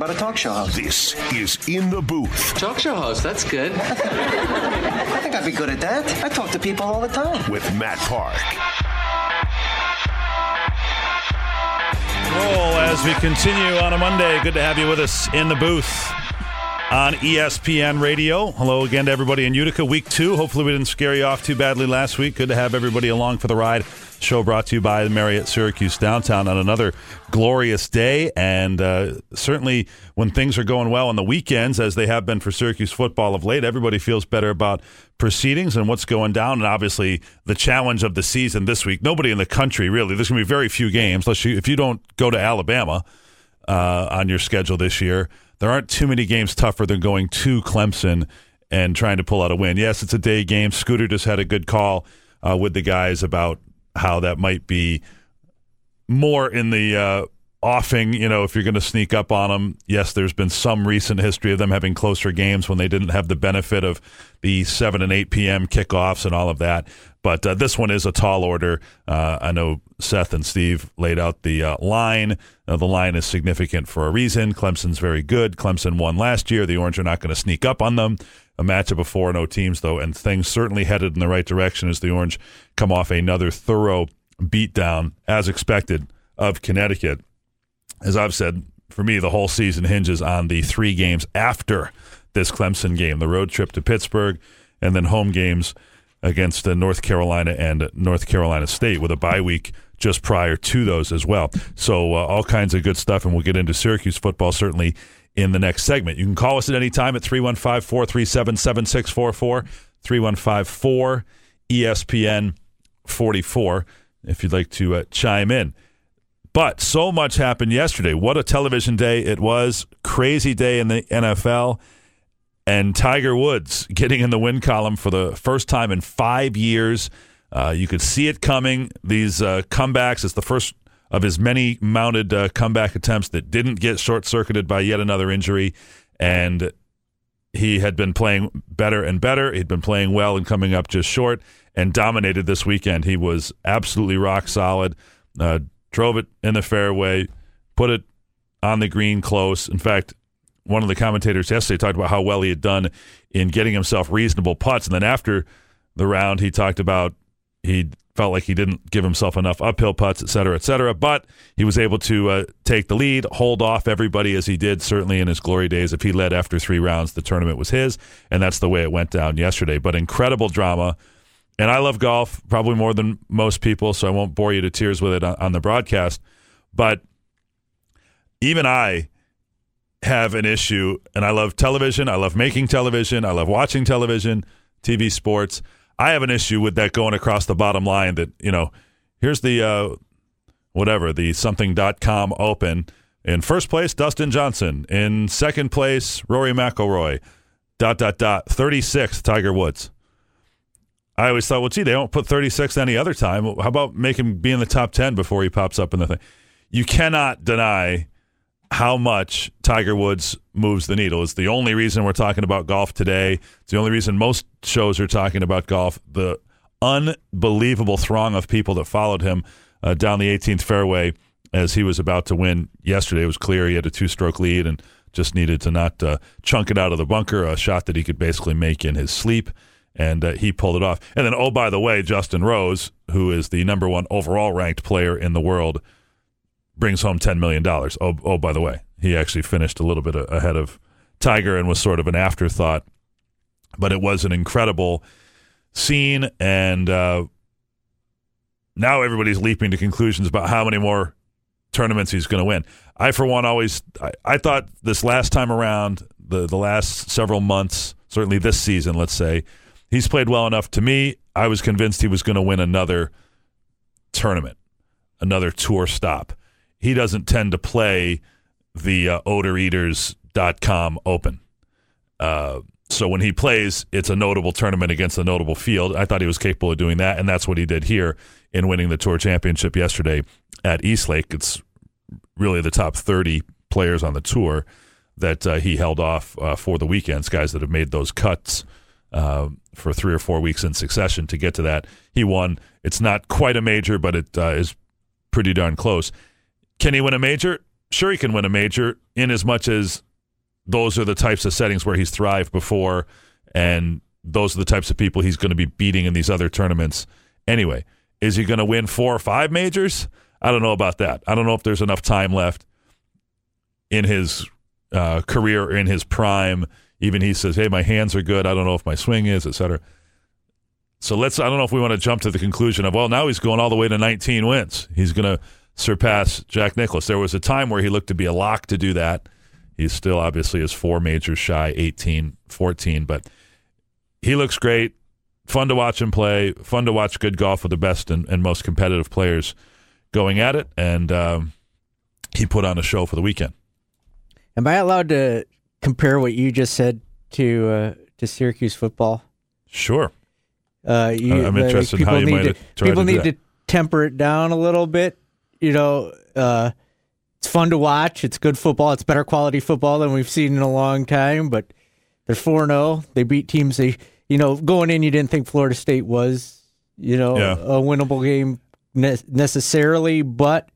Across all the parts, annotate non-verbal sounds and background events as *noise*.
What about a talk show host? This is In the Booth Talk show host, that's good. *laughs* I think I'd be good at that. I talk to people all the time. with Matt Park. Roll as we continue on a Monday. Good to have you with us in the booth on ESPN Radio. Hello again to everybody in Utica. Week two. Hopefully, we didn't scare you off too badly last week. Good to have everybody along for the ride. Show brought to you by the Marriott Syracuse Downtown on another glorious day. And uh, certainly, when things are going well on the weekends, as they have been for Syracuse football of late, everybody feels better about proceedings and what's going down. And obviously, the challenge of the season this week. Nobody in the country really. There's going to be very few games, unless you if you don't go to Alabama uh, on your schedule this year. There aren't too many games tougher than going to Clemson and trying to pull out a win. Yes, it's a day game. Scooter just had a good call uh, with the guys about how that might be more in the uh, offing. You know, if you're going to sneak up on them, yes, there's been some recent history of them having closer games when they didn't have the benefit of the 7 and 8 p.m. kickoffs and all of that. But uh, this one is a tall order. Uh, I know Seth and Steve laid out the uh, line. Uh, the line is significant for a reason. Clemson's very good. Clemson won last year. The Orange are not going to sneak up on them. A matchup of 4 0 teams, though, and things certainly headed in the right direction as the Orange come off another thorough beatdown, as expected, of Connecticut. As I've said, for me, the whole season hinges on the three games after this Clemson game the road trip to Pittsburgh, and then home games against uh, North Carolina and North Carolina State with a bye week just prior to those as well. So, uh, all kinds of good stuff, and we'll get into Syracuse football certainly in the next segment. You can call us at any time at 315 437 7644, 315 4 ESPN 44, if you'd like to uh, chime in. But so much happened yesterday. What a television day it was. Crazy day in the NFL. And Tiger Woods getting in the win column for the first time in five years. Uh, you could see it coming. These uh, comebacks, it's the first of his many mounted uh, comeback attempts that didn't get short circuited by yet another injury. And he had been playing better and better. He'd been playing well and coming up just short and dominated this weekend. He was absolutely rock solid. Uh, drove it in the fairway, put it on the green close. In fact, one of the commentators yesterday talked about how well he had done in getting himself reasonable putts. And then after the round, he talked about he felt like he didn't give himself enough uphill putts, et cetera, et cetera. But he was able to uh, take the lead, hold off everybody as he did, certainly in his glory days. If he led after three rounds, the tournament was his. And that's the way it went down yesterday. But incredible drama. And I love golf probably more than most people, so I won't bore you to tears with it on, on the broadcast. But even I have an issue, and I love television. I love making television. I love watching television, TV sports. I have an issue with that going across the bottom line that, you know, here's the uh, whatever, the something.com open. In first place, Dustin Johnson. In second place, Rory McIlroy. Dot, dot, dot. 36th, Tiger Woods. I always thought, well, gee, they don't put 36th any other time. How about make him be in the top 10 before he pops up in the thing? You cannot deny how much Tiger Woods moves the needle. It's the only reason we're talking about golf today. It's the only reason most shows are talking about golf. The unbelievable throng of people that followed him uh, down the 18th fairway as he was about to win yesterday. It was clear he had a two stroke lead and just needed to not uh, chunk it out of the bunker, a shot that he could basically make in his sleep. And uh, he pulled it off. And then, oh, by the way, Justin Rose, who is the number one overall ranked player in the world, brings home $10 million. Oh, oh, by the way, he actually finished a little bit ahead of Tiger and was sort of an afterthought. But it was an incredible scene. And uh, now everybody's leaping to conclusions about how many more tournaments he's going to win. I, for one, always I, I thought this last time around, the, the last several months, certainly this season, let's say, he's played well enough to me. I was convinced he was going to win another tournament, another tour stop he doesn't tend to play the uh, odoreaters.com open. Uh, So when he plays, it's a notable tournament against a notable field. I thought he was capable of doing that, and that's what he did here in winning the Tour Championship yesterday at Eastlake. It's really the top 30 players on the tour that uh, he held off uh, for the weekends, guys that have made those cuts uh, for three or four weeks in succession to get to that. He won. It's not quite a major, but it uh, is pretty darn close. Can he win a major? Sure, he can win a major in as much as those are the types of settings where he's thrived before, and those are the types of people he's going to be beating in these other tournaments anyway. Is he going to win four or five majors? I don't know about that. I don't know if there's enough time left in his uh, career, in his prime. Even he says, "Hey, my hands are good. I don't know if my swing is, etc." So let's. I don't know if we want to jump to the conclusion of, well, now he's going all the way to 19 wins. He's going to surpass Jack Nicklaus. There was a time where he looked to be a lock to do that. He's still obviously is four majors shy, 18, 14, but he looks great. Fun to watch him play. Fun to watch good golf with the best and, and most competitive players going at it. And um, he put on a show for the weekend. Am I allowed to compare what you just said to uh, to Syracuse football? Sure. Uh, you, I'm interested in how you need might to, people to need to temper it down a little bit. You know, uh, it's fun to watch. It's good football. It's better quality football than we've seen in a long time. But they're four zero. They beat teams. They you know going in, you didn't think Florida State was you know Yeah. a winnable game ne- necessarily, but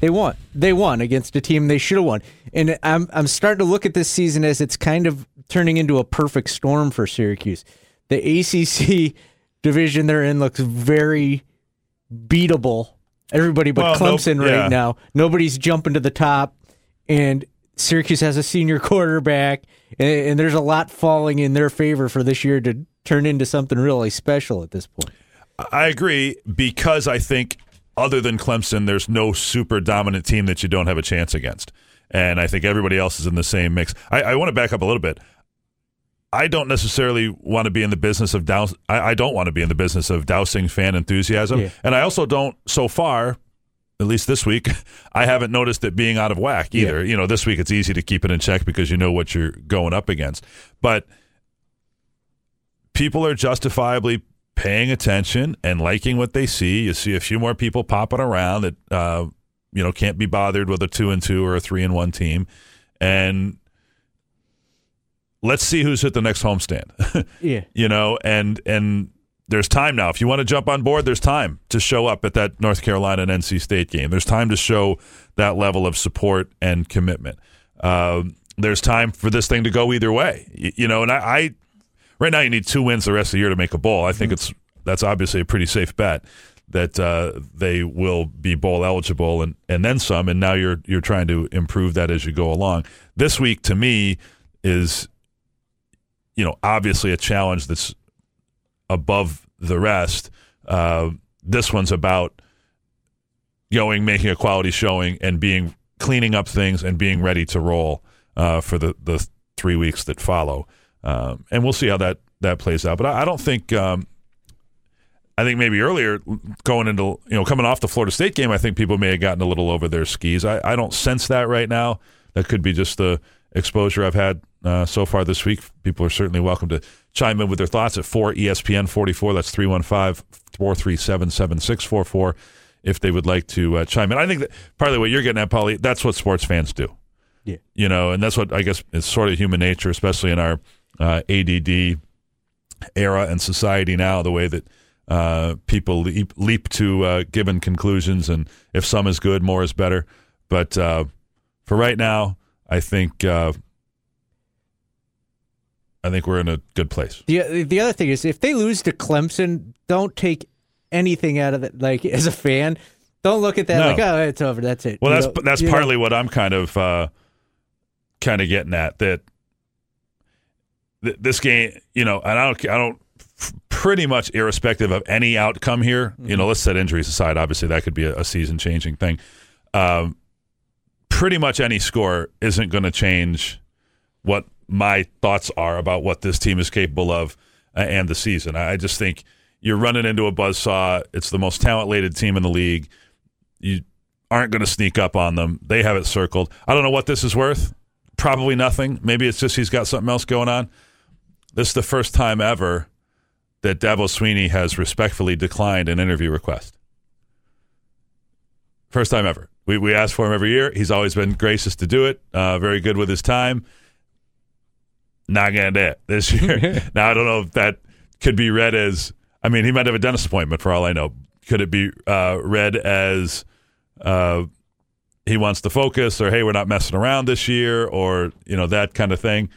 they won. They won against a team they should have won. And I'm I'm starting to look at this season as it's kind of turning into a perfect storm for Syracuse. The ACC *laughs* division they're in looks very beatable. Everybody but Well, Clemson yeah. right now. Nobody's jumping to the top, and Syracuse has a senior *laughs* quarterback, and, and there's a lot falling in their favor for this year to turn into something really special at this point. I agree because I think other than Clemson, there's no super dominant team that you don't have a chance against. And I think everybody else is in the same mix. I, I want to back up a little bit. I don't necessarily want to be in the business of douse. I, I don't want to be in the business of dousing fan enthusiasm, Yeah. and I also don't. So far, at least this week, *laughs* I haven't noticed it being out of whack either. You know, this week it's easy to keep it in check because you know what you're going up against. But people are justifiably paying attention and liking what they see. You see a few more people popping around that uh, you know can't be bothered with a two and two or a three and one team, and let's see who's hit the next homestand. *laughs* Yeah. you know, and and there's time now. If you want to jump on board, there's time to show up at that North Carolina and NC State game. There's time to show that level of support and commitment. Um, there's time for this thing to go either way. Y- You know, and I, I right now you need two wins the rest of the year to make a bowl. I think it's that's obviously a pretty safe bet that uh, they will be bowl eligible and, and then some. And now you're you're trying to improve that as you go along. This week to me is you know obviously a challenge that's above the rest. Uh, this one's about going, making a quality showing, and being cleaning up things and being ready to roll uh, for the the three weeks that follow. Um, and we'll see how that that plays out. But I, I don't think. Um, I think maybe earlier going into you know coming off the Florida State game, I think people may have gotten a little over their skis. I, I don't sense that right now. That could be just the exposure I've had uh, so far this week. People are certainly welcome to chime in with their thoughts at 4 ESPN 44. That's 315 437 7644 if they would like to uh, chime in. I think that partly what you're getting at, Polly, that's what sports fans do. Yeah. You know, and that's what I guess is sort of human nature, especially in our uh, ADD era and society now, the way that uh, people leap, leap to uh, given conclusions, and if some is good, more is better. But uh, for right now, I think uh, I think we're in a good place. The the other thing is if they lose to Clemson, don't take anything out of it. Like as a fan, don't look at that No. like oh it's over. That's it. Well, You that's that's you know, partly what I'm kind of uh, kind of getting at that th- this game, you know, and I don't I don't pretty much irrespective of any outcome here. You know, let's set injuries aside. Obviously, that could be a, a season changing thing. Um, pretty much any score isn't going to change what my thoughts are about what this team is capable of uh, and the season. I just think you're running into a buzzsaw. It's the most talent-laden team in the league. You aren't going to sneak up on them. They have it circled. I don't know what this is worth. Probably nothing. Maybe it's just he's got something else going on. This is the first time ever that Dabo Swinney has respectfully declined an interview request. First time ever. We, we ask for him every year. He's always been gracious to do it, uh, very good with his time. Not going to do it this *laughs* year. now, I don't know if that could be read as, I mean, he might have a dentist appointment for all I know. Could it be uh, read as uh, he wants to focus or, hey, we're not messing around this year or, you know, that kind of thing?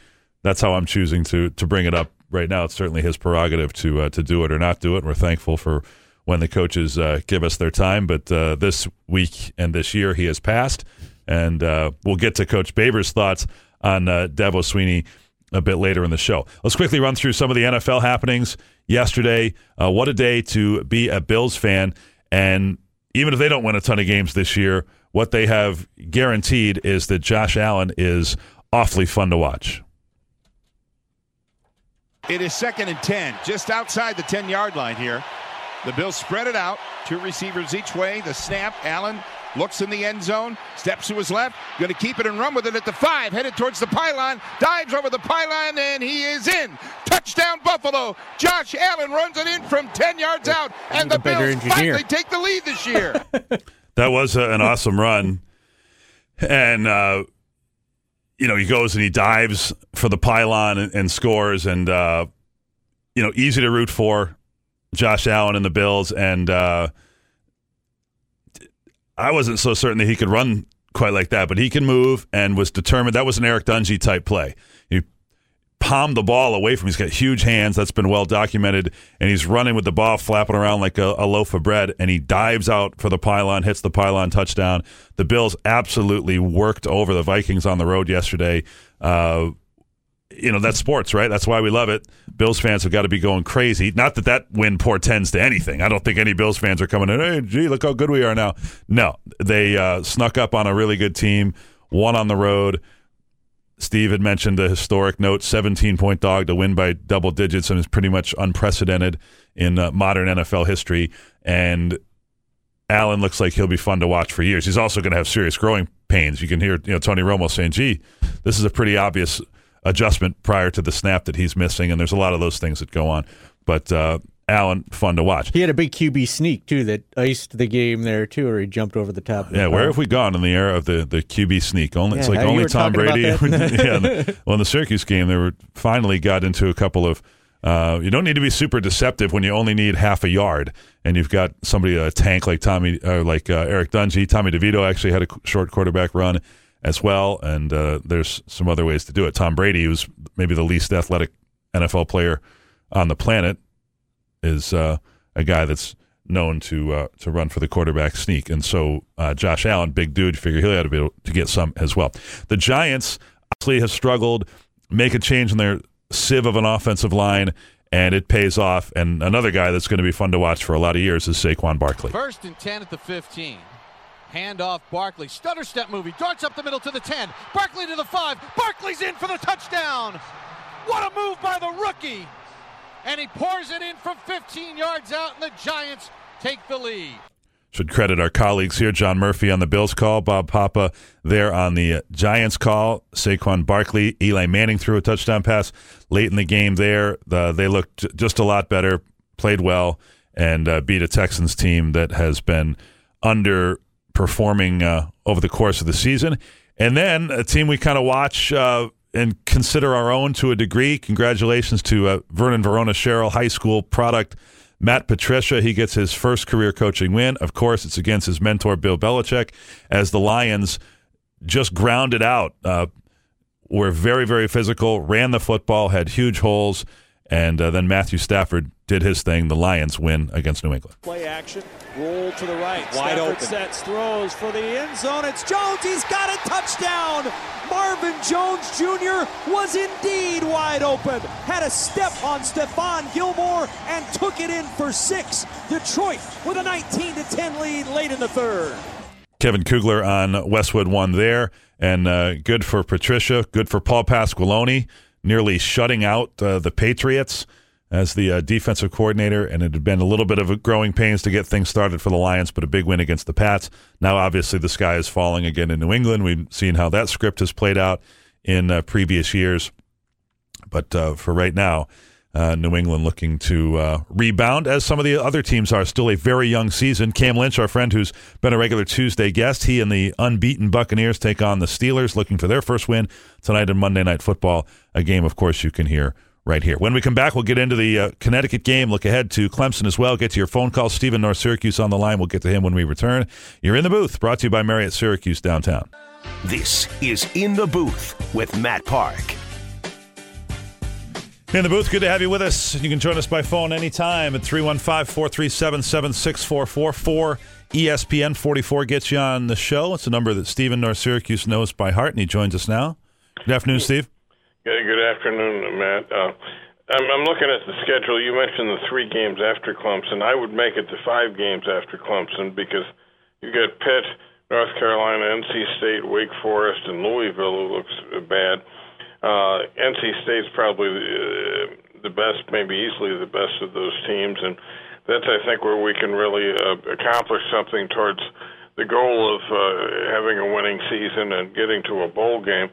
That's how I'm choosing to, to bring it up right now. It's certainly his prerogative to, uh, to do it or not do it. And we're thankful for when the coaches uh, give us their time. But uh, this week and this year, he has passed. And uh, we'll get to Coach Babers' thoughts on uh, Dabo Swinney a bit later in the show. Let's quickly run through some of the NFL happenings yesterday. Uh, what a day to be a Bills fan. And even if they don't win a ton of games this year, what they have guaranteed is that Josh Allen is awfully fun to watch. It is second and 10, just outside the 10 yard line here. The Bills spread it out, two receivers each way. The snap, Allen looks in the end zone, steps to his left, going to keep it and run with it at the five, headed towards the pylon, dives over the pylon, and he is in. Touchdown, Buffalo. Josh Allen runs it in from 10 yards out, and the, The Bills engineer. finally take the lead this year. *laughs* That was a, an awesome run. And, uh, you know, he goes and he dives for the pylon and, and scores. And, uh, you know, easy to root for Josh Allen and the Bills. And uh, I wasn't so certain that he could run quite like that, but he can move and was determined. That was an Eric Dungey type play. He palmed the ball away from him. He's got huge hands. That's been well documented. And he's running with the ball flapping around like a, a loaf of bread. And he dives out for the pylon, hits the pylon touchdown. The Bills absolutely worked over the Vikings on the road yesterday. Uh, you know, that's sports, right? That's why we love it. Bills fans have got to be going crazy. Not that that win portends to anything. I don't think any Bills fans are coming in, hey, gee, look how good we are now. No, they uh, snuck up on a really good team, won on the road. Steve had mentioned the historic note 17 point dog to win by double digits and is pretty much unprecedented in uh, modern NFL history. And Allen looks like he'll be fun to watch for years. He's also going to have serious growing pains. You can hear you know Tony Romo saying, "Gee, this is a pretty obvious adjustment prior to the snap that he's missing," and there's a lot of those things that go on. But uh, Allen, fun to watch. He had a big QB sneak too that iced the game there too, or he jumped over the top. Of the Yeah, where have we gone in the era of the, the QB sneak? Only it's like only Tom Brady. *laughs* yeah, *laughs* the- well, in the Syracuse game, they were finally got into a couple of. Uh, you don't need to be super deceptive when you only need half a yard, and you've got somebody a tank like Tommy, uh, like uh, Eric Dungey. Tommy DeVito actually had a short quarterback run as well, and uh, there's some other ways to do it. Tom Brady, who's maybe the least athletic NFL player on the planet, is uh, a guy that's known to uh, to run for the quarterback sneak. And so uh, Josh Allen, big dude, figure he'll have to be able to get some as well. The Giants obviously have struggled, make a change in their sieve of an offensive line, and it pays off. And another guy that's going to be fun to watch for a lot of years is Saquon Barkley. First and 10 at the 15. Hand off Barkley. Stutter step movie. Darts up the middle to the 10. Barkley to the 5. Barkley's in for the touchdown. What a move by the rookie. And he pours it in from 15 yards out, and the Giants take the lead. Should credit our colleagues here, John Murphy on the Bills call, Bob Papa there on the Giants call, Saquon Barkley, Eli Manning threw a touchdown pass late in the game there. The, they looked just a lot better, played well, and uh, beat a Texans team that has been underperforming uh, over the course of the season. And then a team we kind of watch uh, and consider our own to a degree. Congratulations to uh, Vernon Verona Sherrill High School product Matt Patricia, he gets his first career coaching win. Of course, it's against his mentor, Bill Belichick, as the Lions just grounded out. Uh, were very, very physical, ran the football, had huge holes, and uh, then Matthew Stafford did his thing. The Lions win against New England. Play action, roll to the right. Wide Stafford open. sets, throws for the end zone. It's Jones. He's got a touchdown. Marvin Jones Jr. was indeed wide open. Had a step on Stephon Gilmore and took it in for six. Detroit with a 19 to 10 lead late in the third. Kevin Kugler on Westwood one there, and uh, good for Patricia, good for Paul Pasqualoni, nearly shutting out uh, the Patriots as the uh, defensive coordinator, and it had been a little bit of a growing pains to get things started for the Lions, but a big win against the Pats. Now, obviously, the sky is falling again in New England. We've seen how that script has played out in uh, previous years. But uh, for right now, uh, New England looking to uh, rebound, as some of the other teams are. Still a very young season. Cam Lynch, our friend who's been a regular Tuesday guest, he and the unbeaten Buccaneers take on the Steelers, looking for their first win tonight in Monday Night Football. A game, of course, you can hear right here. When we come back, we'll get into the uh, Connecticut game, look ahead to Clemson as well, get to your phone call. Stephen North Syracuse on the line. We'll get to him when we return. You're in the booth, brought to you by Marriott Syracuse downtown. This is In the Booth with Matt Park. In the booth, good to have you with us. You can join us by phone anytime at 315 437 7644. ESPN 44 gets you on the show. It's a number that Stephen North Syracuse knows by heart, and he joins us now. Good afternoon, Steve. Good, good afternoon, Matt. Uh, I'm, I'm looking at the schedule. You mentioned the three games after Clemson. I would make it the five games after Clemson because you get Pitt, North Carolina, NC State, Wake Forest, and Louisville, who looks bad. Uh, NC State's probably the, the best, maybe easily the best of those teams, and that's I think where we can really uh, accomplish something towards the goal of uh, having a winning season and getting to a bowl game.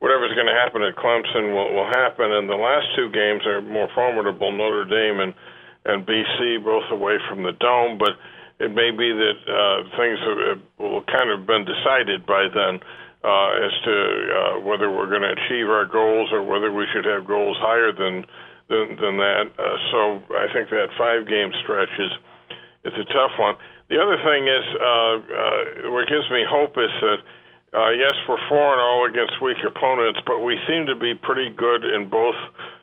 Whatever's going to happen at Clemson will, will happen, and the last two games are more formidable: Notre Dame and and BC, both away from the dome, but it may be that uh, things have, will kind of been decided by then uh, as to uh, whether we're going to achieve our goals or whether we should have goals higher than than, than that. Uh, so I think that five game stretch is is a tough one. The other thing is uh, uh, what gives me hope is that. Uh, yes, we're four and all against weak opponents, but we seem to be pretty good in both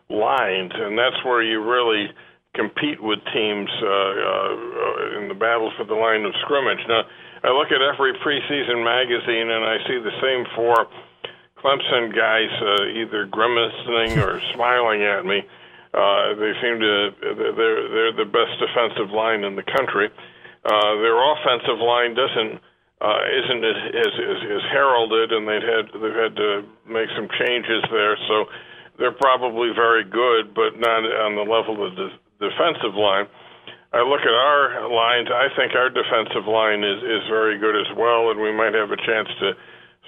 lines, and that's where you really compete with teams uh, uh, in the battle for the line of scrimmage. Now, I look at every preseason magazine and I see the same four Clemson guys uh, either grimacing or *laughs* smiling at me. Uh, they seem to they're they're the best defensive line in the country. Uh, their offensive line doesn't uh, isn't as, as, as, as heralded, and they've had they've had to make some changes there. So they're probably very good, but not on the level of the defensive line. I look at our lines. I think our defensive line is is very good as well, and we might have a chance to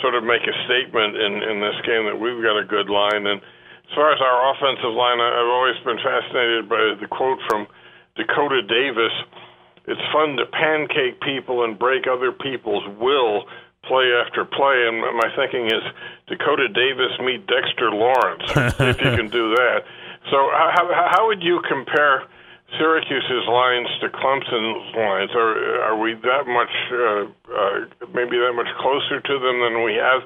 sort of make a statement in in this game that we've got a good line. And as far as our offensive line, I've always been fascinated by the quote from Dakota Davis. It's fun to pancake people and break other people's will play after play. And my thinking is Dakota Davis meet Dexter Lawrence, *laughs* if you can do that. So how how would you compare? Syracuse's lines to Clemson's lines? Are are we that much, uh, uh, maybe that much closer to them than we have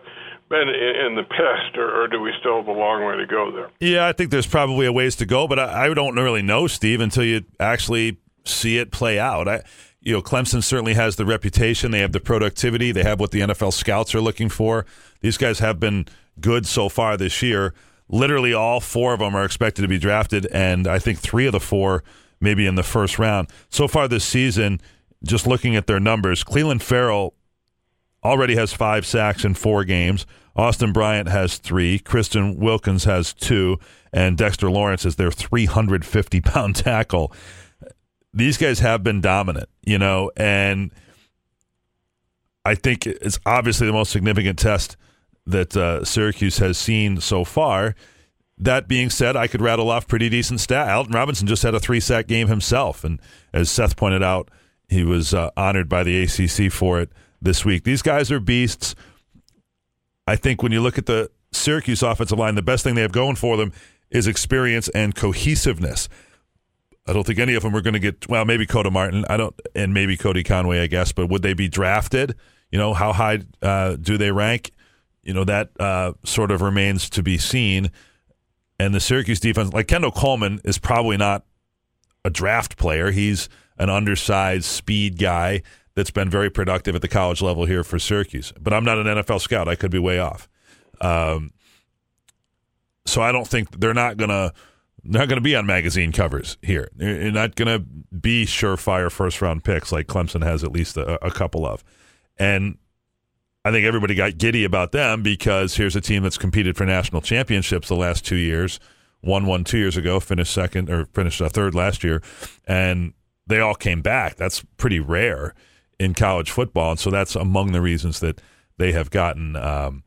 been in, in the past, or, or, do we still have a long way to go there? Yeah, I think there's probably a ways to go, but I, I don't really know, Steve, until you actually see it play out. I, you know, Clemson certainly has the reputation. They have the productivity. They have what the NFL scouts are looking for. These guys have been good so far this year. Literally, all four of them are expected to be drafted, and I think three of the four maybe in the first round. So far this season, just looking at their numbers, Clelin Ferrell already has five sacks in four games. Austin Bryant has three. Christian Wilkins has two. And Dexter Lawrence is their 350 pound *laughs* tackle. These guys have been dominant, you know, and I think it's obviously the most significant test that uh, Syracuse has seen so far that being said, I could rattle off pretty decent stat. Alton Robinson just had a three sack game himself, and as Seth pointed out, he was uh, honored by the ACC for it this week. These guys are beasts. I think when you look at the Syracuse offensive line, the best thing they have going for them is experience and cohesiveness. I don't think any of them are going to get well. Maybe Koda Martin, I don't, and maybe Cody Conway, I guess. But would they be drafted? You know, how high uh, do they rank? You know, that uh, sort of remains to be seen and the Syracuse defense, like Kendall Coleman, is probably not a draft player. He's an undersized speed guy that's been very productive at the college level here for Syracuse. But I'm not an NFL scout. I could be way off. Um, so I don't think they're not gonna not gonna be on magazine covers here. They're not gonna be surefire first round picks like Clemson has at least a, a couple of. And I think everybody got giddy about them because here's a team that's competed for national championships the last two years, won one two years ago, finished second or finished third last year, and they all came back. That's pretty rare in college football, and so that's among the reasons that they have gotten um,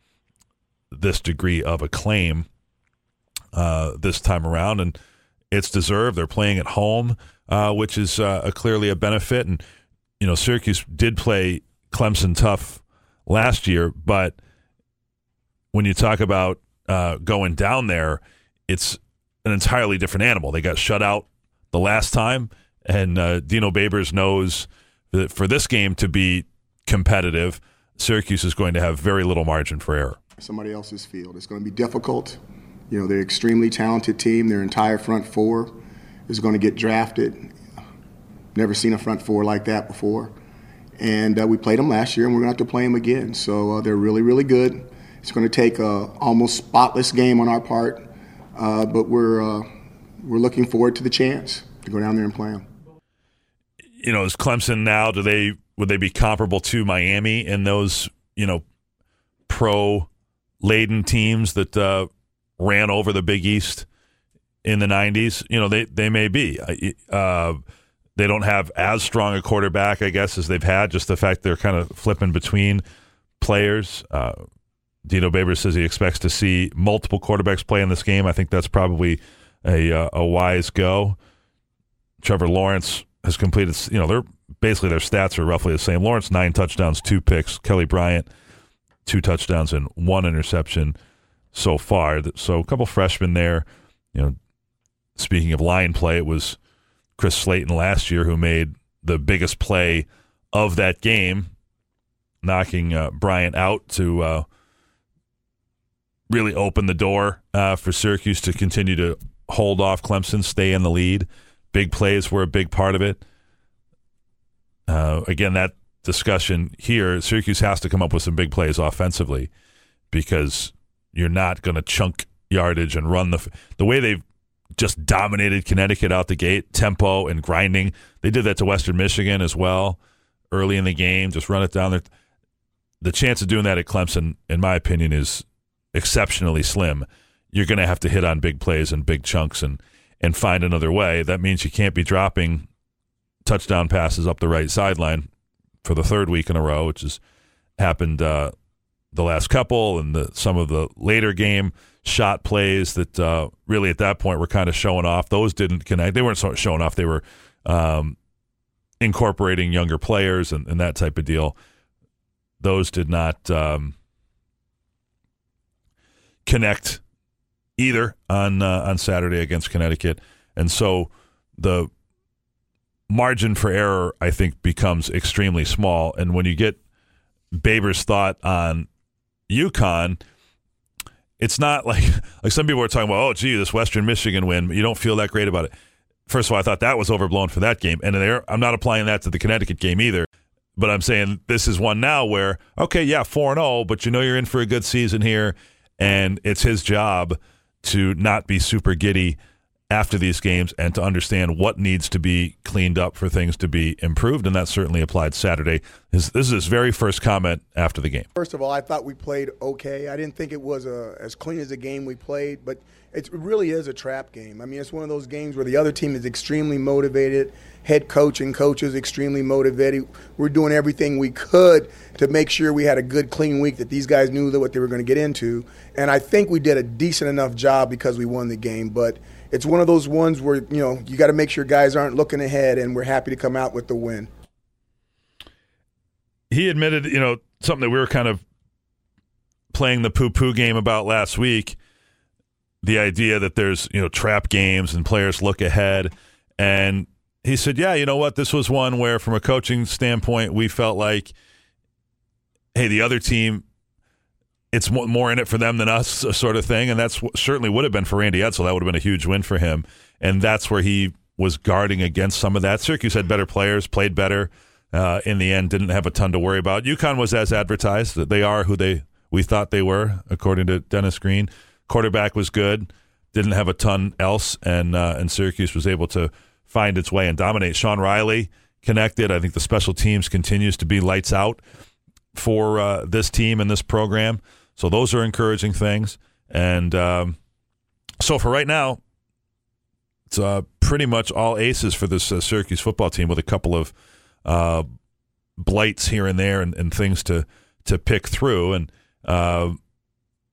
this degree of acclaim uh, this time around, and it's deserved. They're playing at home, uh, which is uh, clearly a benefit. And you know, Syracuse did play Clemson tough last year, but when you talk about uh, going down there, it's an entirely different animal. They got shut out the last time, and uh, Dino Babers knows that for this game to be competitive, Syracuse is going to have very little margin for error. Somebody else's field. It's going to be difficult. You know, they're an extremely talented team. Their entire front four is going to get drafted. Never seen a front four like that before. And uh, we played them last year, and we're going to have to play them again. So uh, they're really, really good. It's going to take a almost spotless game on our part, uh, but we're uh, we're looking forward to the chance to go down there and play them. You know, is Clemson now? Do they would they be comparable to Miami in those you know pro laden teams that uh, ran over the Big East in the '90s? You know, they they may be. Uh, they don't have as strong a quarterback, I guess, as they've had. Just the fact they're kind of flipping between players. Uh, Dino Babers says he expects to see multiple quarterbacks play in this game. I think that's probably a uh, a wise go. Trevor Lawrence has completed. You know, they're basically their stats are roughly the same. Lawrence nine touchdowns, two picks. Kelly Bryant two touchdowns and one interception so far. So a couple freshmen there. You know, speaking of line play, it was Chris Slayton last year who made the biggest play of that game, knocking uh, Bryant out to uh, really open the door uh, for Syracuse to continue to hold off Clemson, stay in the lead. Big plays were a big part of it. Uh, again, that discussion here, Syracuse has to come up with some big plays offensively because you're not going to chunk yardage and run the the way they've just dominated Connecticut out the gate, tempo and grinding. They did that to Western Michigan as well early in the game. Just run it down there. The chance of doing that at Clemson, in my opinion, is exceptionally slim. You're going to have to hit on big plays and big chunks and and find another way. That means you can't be dropping touchdown passes up the right sideline for the third week in a row, which has happened uh, the last couple and the, some of the later game shot plays that uh, really at that point were kind of showing off. Those didn't connect. They weren't showing off. They were um, incorporating younger players and, and, that type of deal. Those did not um, connect either on uh, on Saturday against Connecticut, and so the margin for error I think becomes extremely small. And when you get Babers' thought on UConn it's not like *laughs* like some people are talking about. Oh, gee, this Western Michigan win. You don't feel that great about it. First of all, I thought that was overblown for that game, and there I'm not applying that to the Connecticut game either. But I'm saying this is one now where okay, yeah, four and zero, oh, but you know you're in for a good season here, and it's his job to not be super giddy after these games and to understand what needs to be cleaned up for things to be improved. And that certainly applied Saturday. This, is his very first comment after the game. First of all, I thought we played okay. I didn't think it was a, as clean as a game we played, but it really is a trap game. I mean, it's one of those games where the other team is extremely motivated, head coach and coaches extremely motivated. We're doing everything we could to make sure we had a good, clean week that these guys knew that what they were going to get into. And I think we did a decent enough job because we won the game, but – it's one of those ones where you know you got to make sure guys aren't looking ahead, and we're happy to come out with the win. He admitted, you know, something that we were kind of playing the poo-poo game about last week. The idea that there's you know trap games and players look ahead, and he said, "Yeah, you know what? This was one where, from a coaching standpoint, we felt like, hey, the other team it's more in it for them than us, sort of thing. And that's certainly would have been for Randy Edsall. That would have been a huge win for him. And that's where he was guarding against some of that. Syracuse had better players, played better. Uh, in the end, didn't have a ton to worry about. UConn was as advertised. They are who they we thought they were, according to Dennis Green. Quarterback was good. Didn't have a ton else, and uh, and Syracuse was able to find its way and dominate. Sean Riley connected. I think the special teams continues to be lights out for uh, this team and this program. So those are encouraging things. And um, so for right now, it's uh, pretty much all aces for this uh, Syracuse football team with a couple of uh, blights here and there and, and, things to to pick through. And uh,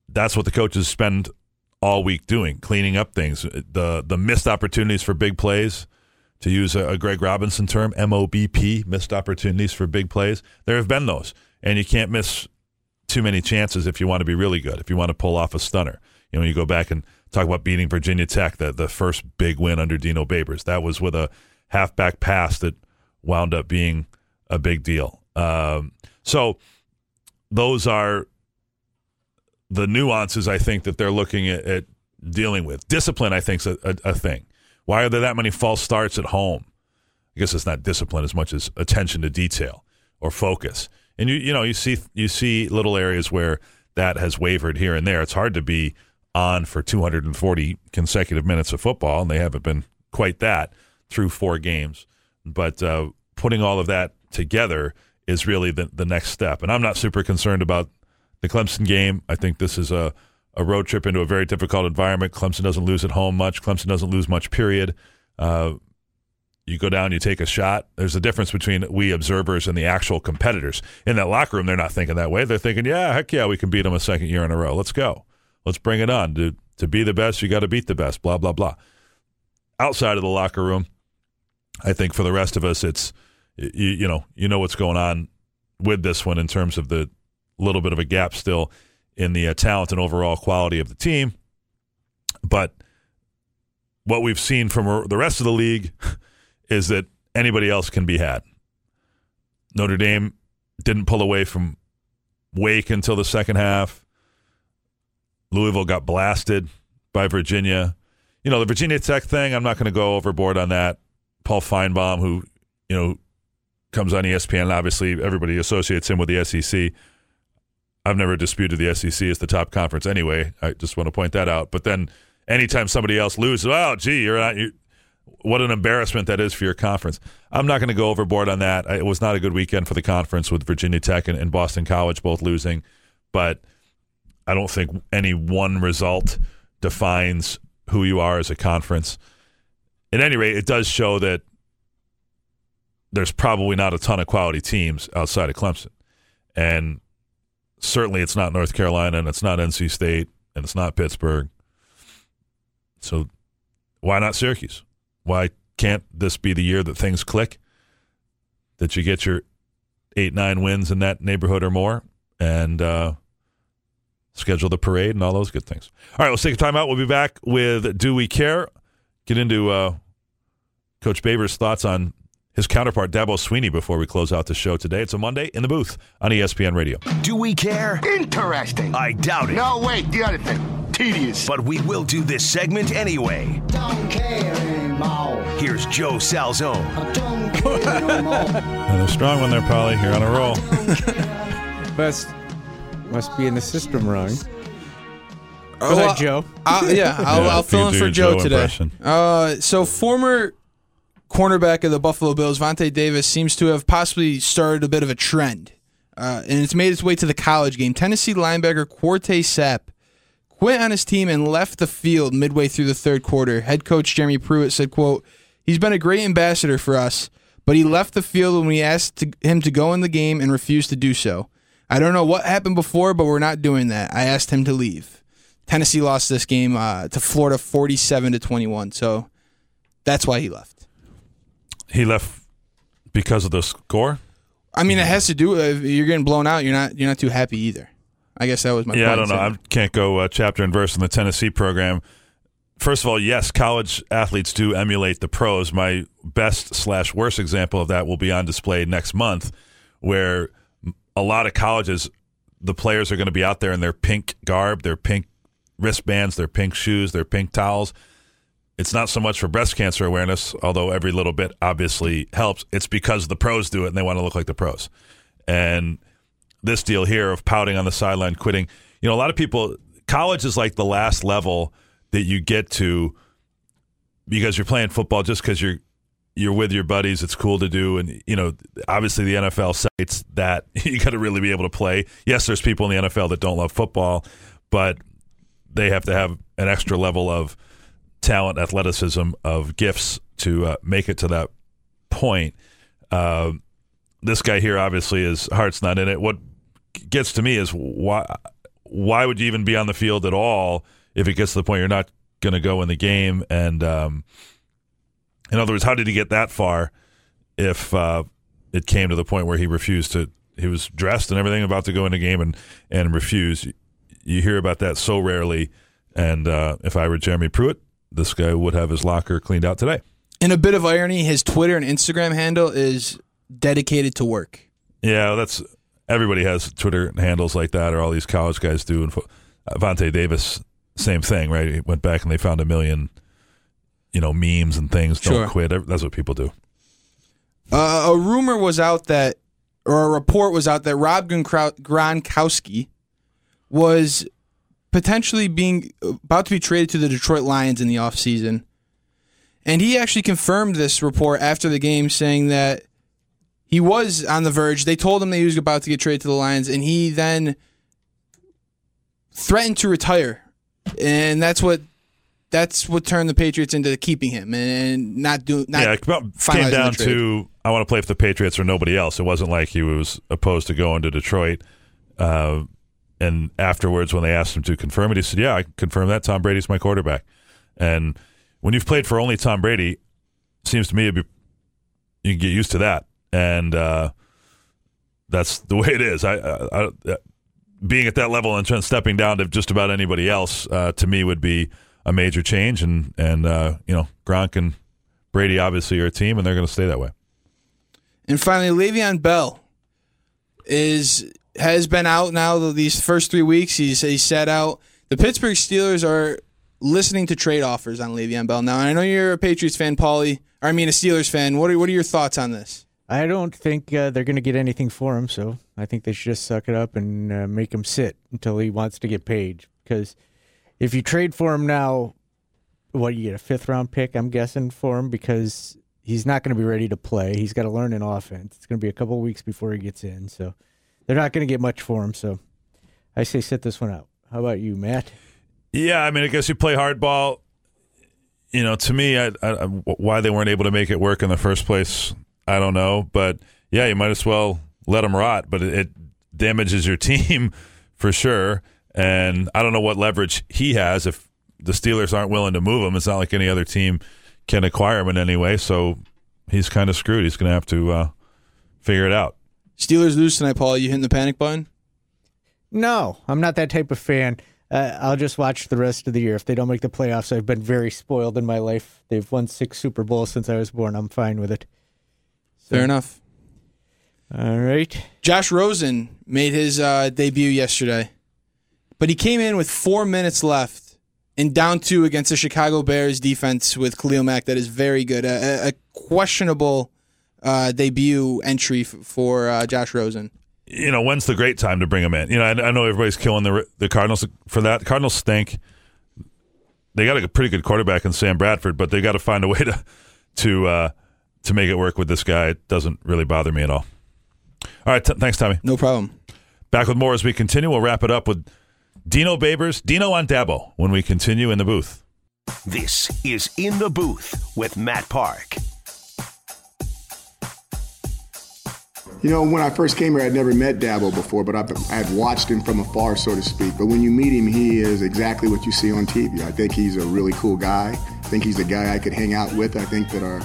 that's what the coaches spend all week doing, cleaning up things. The the missed opportunities for big plays, to use a, a Greg Robinson term, MOBP, missed opportunities for big plays. There have been those, and you can't miss too many chances if you want to be really good. If you want to pull off a stunner, you know, you go back and talk about beating Virginia Tech, the the first big win under Dino Babers. That was with a halfback pass that wound up being a big deal. Um, so those are the nuances I think that they're looking at, at dealing with. Discipline, I think, is a, a, a, thing. Why are there that many false starts at home? I guess it's not discipline as much as attention to detail or focus. And you you know you see you see little areas where that has wavered here and there. It's hard to be on for 240 consecutive minutes of football, and they haven't been quite that through four games. But uh, putting all of that together is really the, the next step. And I'm not super concerned about the Clemson game. I think this is a, a road trip into a very difficult environment. Clemson doesn't lose at home much. Clemson doesn't lose much, period. Uh, you go down, you take a shot. There's a difference between we observers and the actual competitors. In that locker room, they're not thinking that way. They're thinking, yeah, heck yeah, we can beat them a second year in a row. Let's go. Let's bring it on. To, to be the best, you got to beat the best, blah, blah, blah. Outside of the locker room, I think for the rest of us, it's, you, you know, you know what's going on with this one in terms of the little bit of a gap still in the uh, talent and overall quality of the team. But what we've seen from the rest of the league *laughs* is that anybody else can be had. Notre Dame didn't pull away from Wake until the second half. Louisville got blasted by Virginia. You know, the Virginia Tech thing, I'm not going to go overboard on that. Paul Finebaum, who, you know, comes on ESPN, obviously everybody associates him with the SEC. I've never disputed the SEC as the top conference anyway. I just want to point that out. But then anytime somebody else loses, oh, gee, you're not. You, what an embarrassment that is for your conference. I'm not going to go overboard on that. It was not a good weekend for the conference with Virginia Tech and, and Boston College both losing. But I don't think any one result defines who you are as a conference. At any rate, it does show that there's probably not a ton of quality teams outside of Clemson. And certainly it's not North Carolina and it's not NC State and it's not Pittsburgh. So why not Syracuse? Why can't this be the year that things click? That you get your eight, nine wins in that neighborhood or more and uh, schedule the parade and all those good things. All right, let's take a time out. We'll be back with Do We Care? Get into uh, Coach Babers' thoughts on his counterpart, Dabo Swinney before we close out the show today. It's a Monday in the booth on ESPN Radio. Do we care? Interesting. I doubt it. No, wait, the other thing. Tedious. But we will do this segment anyway. Don't care anymore. Here's Joe Salzone. don't care *laughs* no more. And strong one they're Polly. You're on a roll. Best *laughs* must be in the system wrong. Go Oh, ahead, Joe. uh, yeah, *laughs* I'll, Yeah, I'll fill in for Joe, Joe today. Uh, so former cornerback of the Buffalo Bills, Vontae Davis, seems to have possibly started a bit of a trend, uh, and it's made its way to the college game. Tennessee linebacker Quarte Sapp quit on his team and left the field midway through the third quarter. Head coach Jeremy Pruitt said, "quote He's been a great ambassador for us, but he left the field when we asked to, him to go in the game and refused to do so. I don't know what happened before, but we're not doing that. I asked him to leave." Tennessee lost this game uh, to Florida 47 to 21. So that's why he left. He left because of the score? I mean, it has to do if you're getting blown out, you're not you're not too happy either. I guess that was my yeah, I don't know. I can't go uh, chapter and verse in the Tennessee program. First of all, yes, college athletes do emulate the pros. My best slash worst example of that will be on display next month, where a lot of colleges, the players are going to be out there in their pink garb, their pink wristbands, their pink shoes, their pink towels. It's not so much for breast cancer awareness, although every little bit obviously helps. It's because the pros do it and they want to look like the pros. And this deal here of pouting on the sideline, quitting, you know, a lot of people, college is like the last level that you get to because you're playing football just because you're you're with your buddies. It's cool to do, and you know, obviously the NFL cites that *laughs* you got to really be able to play. Yes, there's people in the NFL that don't love football, but they have to have an extra level of talent, athleticism, of gifts to uh, make it to that point. Uh, this guy here, obviously, his heart's not in it. What gets to me is why why would you even be on the field at all if it gets to the point you're not going to go in the game? And um, in other words, how did he get that far if uh, it came to the point where he refused to? He was dressed and everything about to go in the game and and refuse. You hear about that so rarely. And uh, if I were Jeremy Pruitt, this guy would have his locker cleaned out today. In a bit of irony, his Twitter and Instagram handle is dedicated to work. Yeah, that's everybody has Twitter handles like that, or all these college guys do. And Avante Davis, same thing, right? He went back and they found a million, you know, memes and things. Don't Sure. quit. That's what people do. Uh, a rumor was out that, or a report was out that Rob Gronkowski was potentially being about to be traded to the Detroit Lions in the offseason. And he actually confirmed this report after the game, saying that he was on the verge. They told him that he was about to get traded to the Lions, and he then threatened to retire. And that's what that's what turned the Patriots into keeping him and not doing. Not yeah, it came down to I want to play for the Patriots or nobody else. It wasn't like he was opposed to going to Detroit. Uh, and afterwards, when they asked him to confirm it, he said, "Yeah, I confirm that. Tom Brady's my quarterback." And when you've played for only Tom Brady, seems to me be, you can get used to that, and uh, that's the *laughs* way it is. I, I, I being at that level and stepping down to just about anybody else uh, to me would be a major change. And and uh, you know Gronk and Brady obviously are a team, and they're going to stay that way. And finally, Le'Veon Bell is has been out now these first three weeks. He's he's sat out. The Pittsburgh Steelers are listening to trade offers on Le'Veon Bell now. I know you're a Patriots fan, Paulie. I mean, a Steelers fan. What are what are your thoughts on this? I don't think uh, they're going to get anything for him, so I think they should just suck it up and uh, make him sit until he wants to get paid. Because if you trade for him now, what you get a fifth round pick, I'm guessing for him because he's not going to be ready to play. He's got to learn an offense. It's going to be a couple weeks before he gets in, so they're not going to get much for him. So I say sit this one out. How about you, Matt? Yeah, I mean, I guess you play hardball. You know, to me, I, I- why they weren't able to make it work in the first place, I don't know. But yeah, you might as well let them rot. But it, it damages your *laughs* team for sure. And I don't know what leverage he has if the Steelers aren't willing to move him. It's not like any other team can acquire him in any way. So he's kind of screwed. He's going to have to uh, figure it out. Steelers lose tonight, Paul. You hitting the panic button? No, I'm not that type of fan. Uh, I'll just watch the rest of the year. If they don't make the playoffs, I've been very spoiled in my life. They've won six Super Bowls since I was born. I'm fine with it. Fair enough. All right. Josh Rosen made his uh, debut yesterday, but he came in with four minutes left and down two against the Chicago Bears defense with Khalil Mack. That is very good. A, a- a questionable uh, debut entry f- for uh, Josh Rosen. you know, when's the great time to bring him in? You know, I, I know everybody's killing the the Cardinals for that. The Cardinals stink. They got a pretty good quarterback in Sam Bradford, but they got to find a way to to uh, to make it work with this guy. It doesn't really bother me at all. All right, t- thanks, Tommy. No problem. Back with more as we continue. We'll wrap it up with Dino Babers, Dino on Dabo when we continue in the booth. This is In the Booth with Matt Park. You know, when I first came here, I'd never met Dabo before, but I've, I've watched him from afar, so to speak. But when you meet him, he is exactly what you see on TV. I think he's a really cool guy. I think he's a guy I could hang out with. I think that our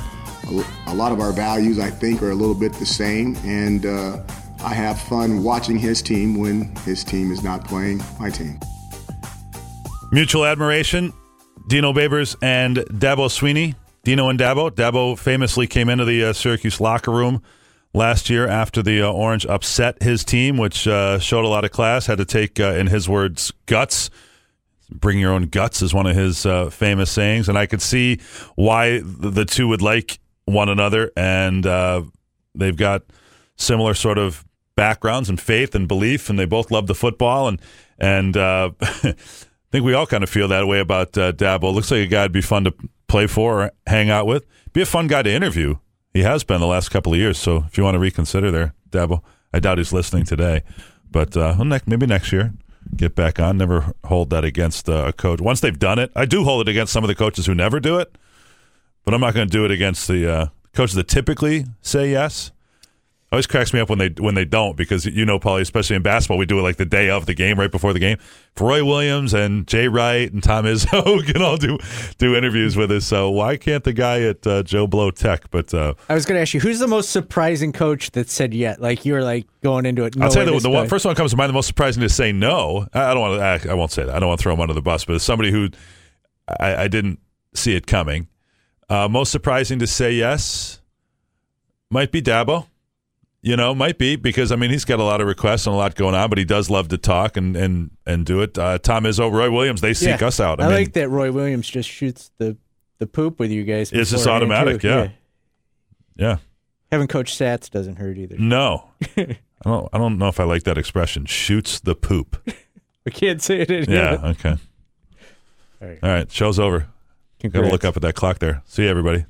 a lot of our values, I think, are a little bit the same, and uh, I have fun watching his team when his team is not playing my team. Mutual admiration, Dino Babers and Dabo Swinney. Dino and Dabo. Dabo famously came into the uh, Syracuse locker room last year after the uh, Orange upset his team, which uh, showed a lot of class. Had to take, uh, in his words, guts. Bring your own guts is one of his uh, famous sayings, and I could see why the the two would like one another, and uh, they've got similar sort of backgrounds and faith and belief, and they both love the football, and and uh, *laughs* I think we all kind of feel that way about uh, Dabo. Looks like a guy would be fun to play for or hang out with. Be a fun guy to interview. He has been the last couple of years. So if you want to reconsider there, Dabo, I doubt he's listening today, but uh, well, next, maybe next year get back on. Never hold that against uh, a coach. Once they've done it, I do hold it against some of the coaches who never do it, but I'm not going to do it against the uh, coaches that typically say yes. Always cracks me up when they when they don't because you know, Paulie, especially in basketball, we do it like the day of the game, right before the game. If Roy Williams and Jay Wright and Tom Izzo *laughs* can all do do interviews with us. So why can't the guy at uh, Joe Blow Tech? But uh, I was going to ask you, who's the most surprising coach that said yet? Like you were like going into it. No I'll tell you the, the one, first one comes to mind. The most surprising to say no. I I don't want to. I won't say that. I don't want to throw him under the bus. But somebody who I, I didn't see it coming. Uh, most surprising to say yes might be Dabo. You know, might be because I mean he's got a lot of requests and a lot going on, but he does love to talk and and and do it. Uh, Tom Izzo, Roy Williams, they seek Yeah. us out. I, I, mean, like that Roy Williams just shoots the the poop with you guys. It's just automatic, too. yeah. yeah. Having Coach Sats doesn't hurt either. No, *laughs* I don't. I don't know if I like that expression. Shoots the poop. *laughs* We can't say it anymore. Yeah. Okay. All right. All right. Show's over. Got to look up at that clock there. See you, everybody.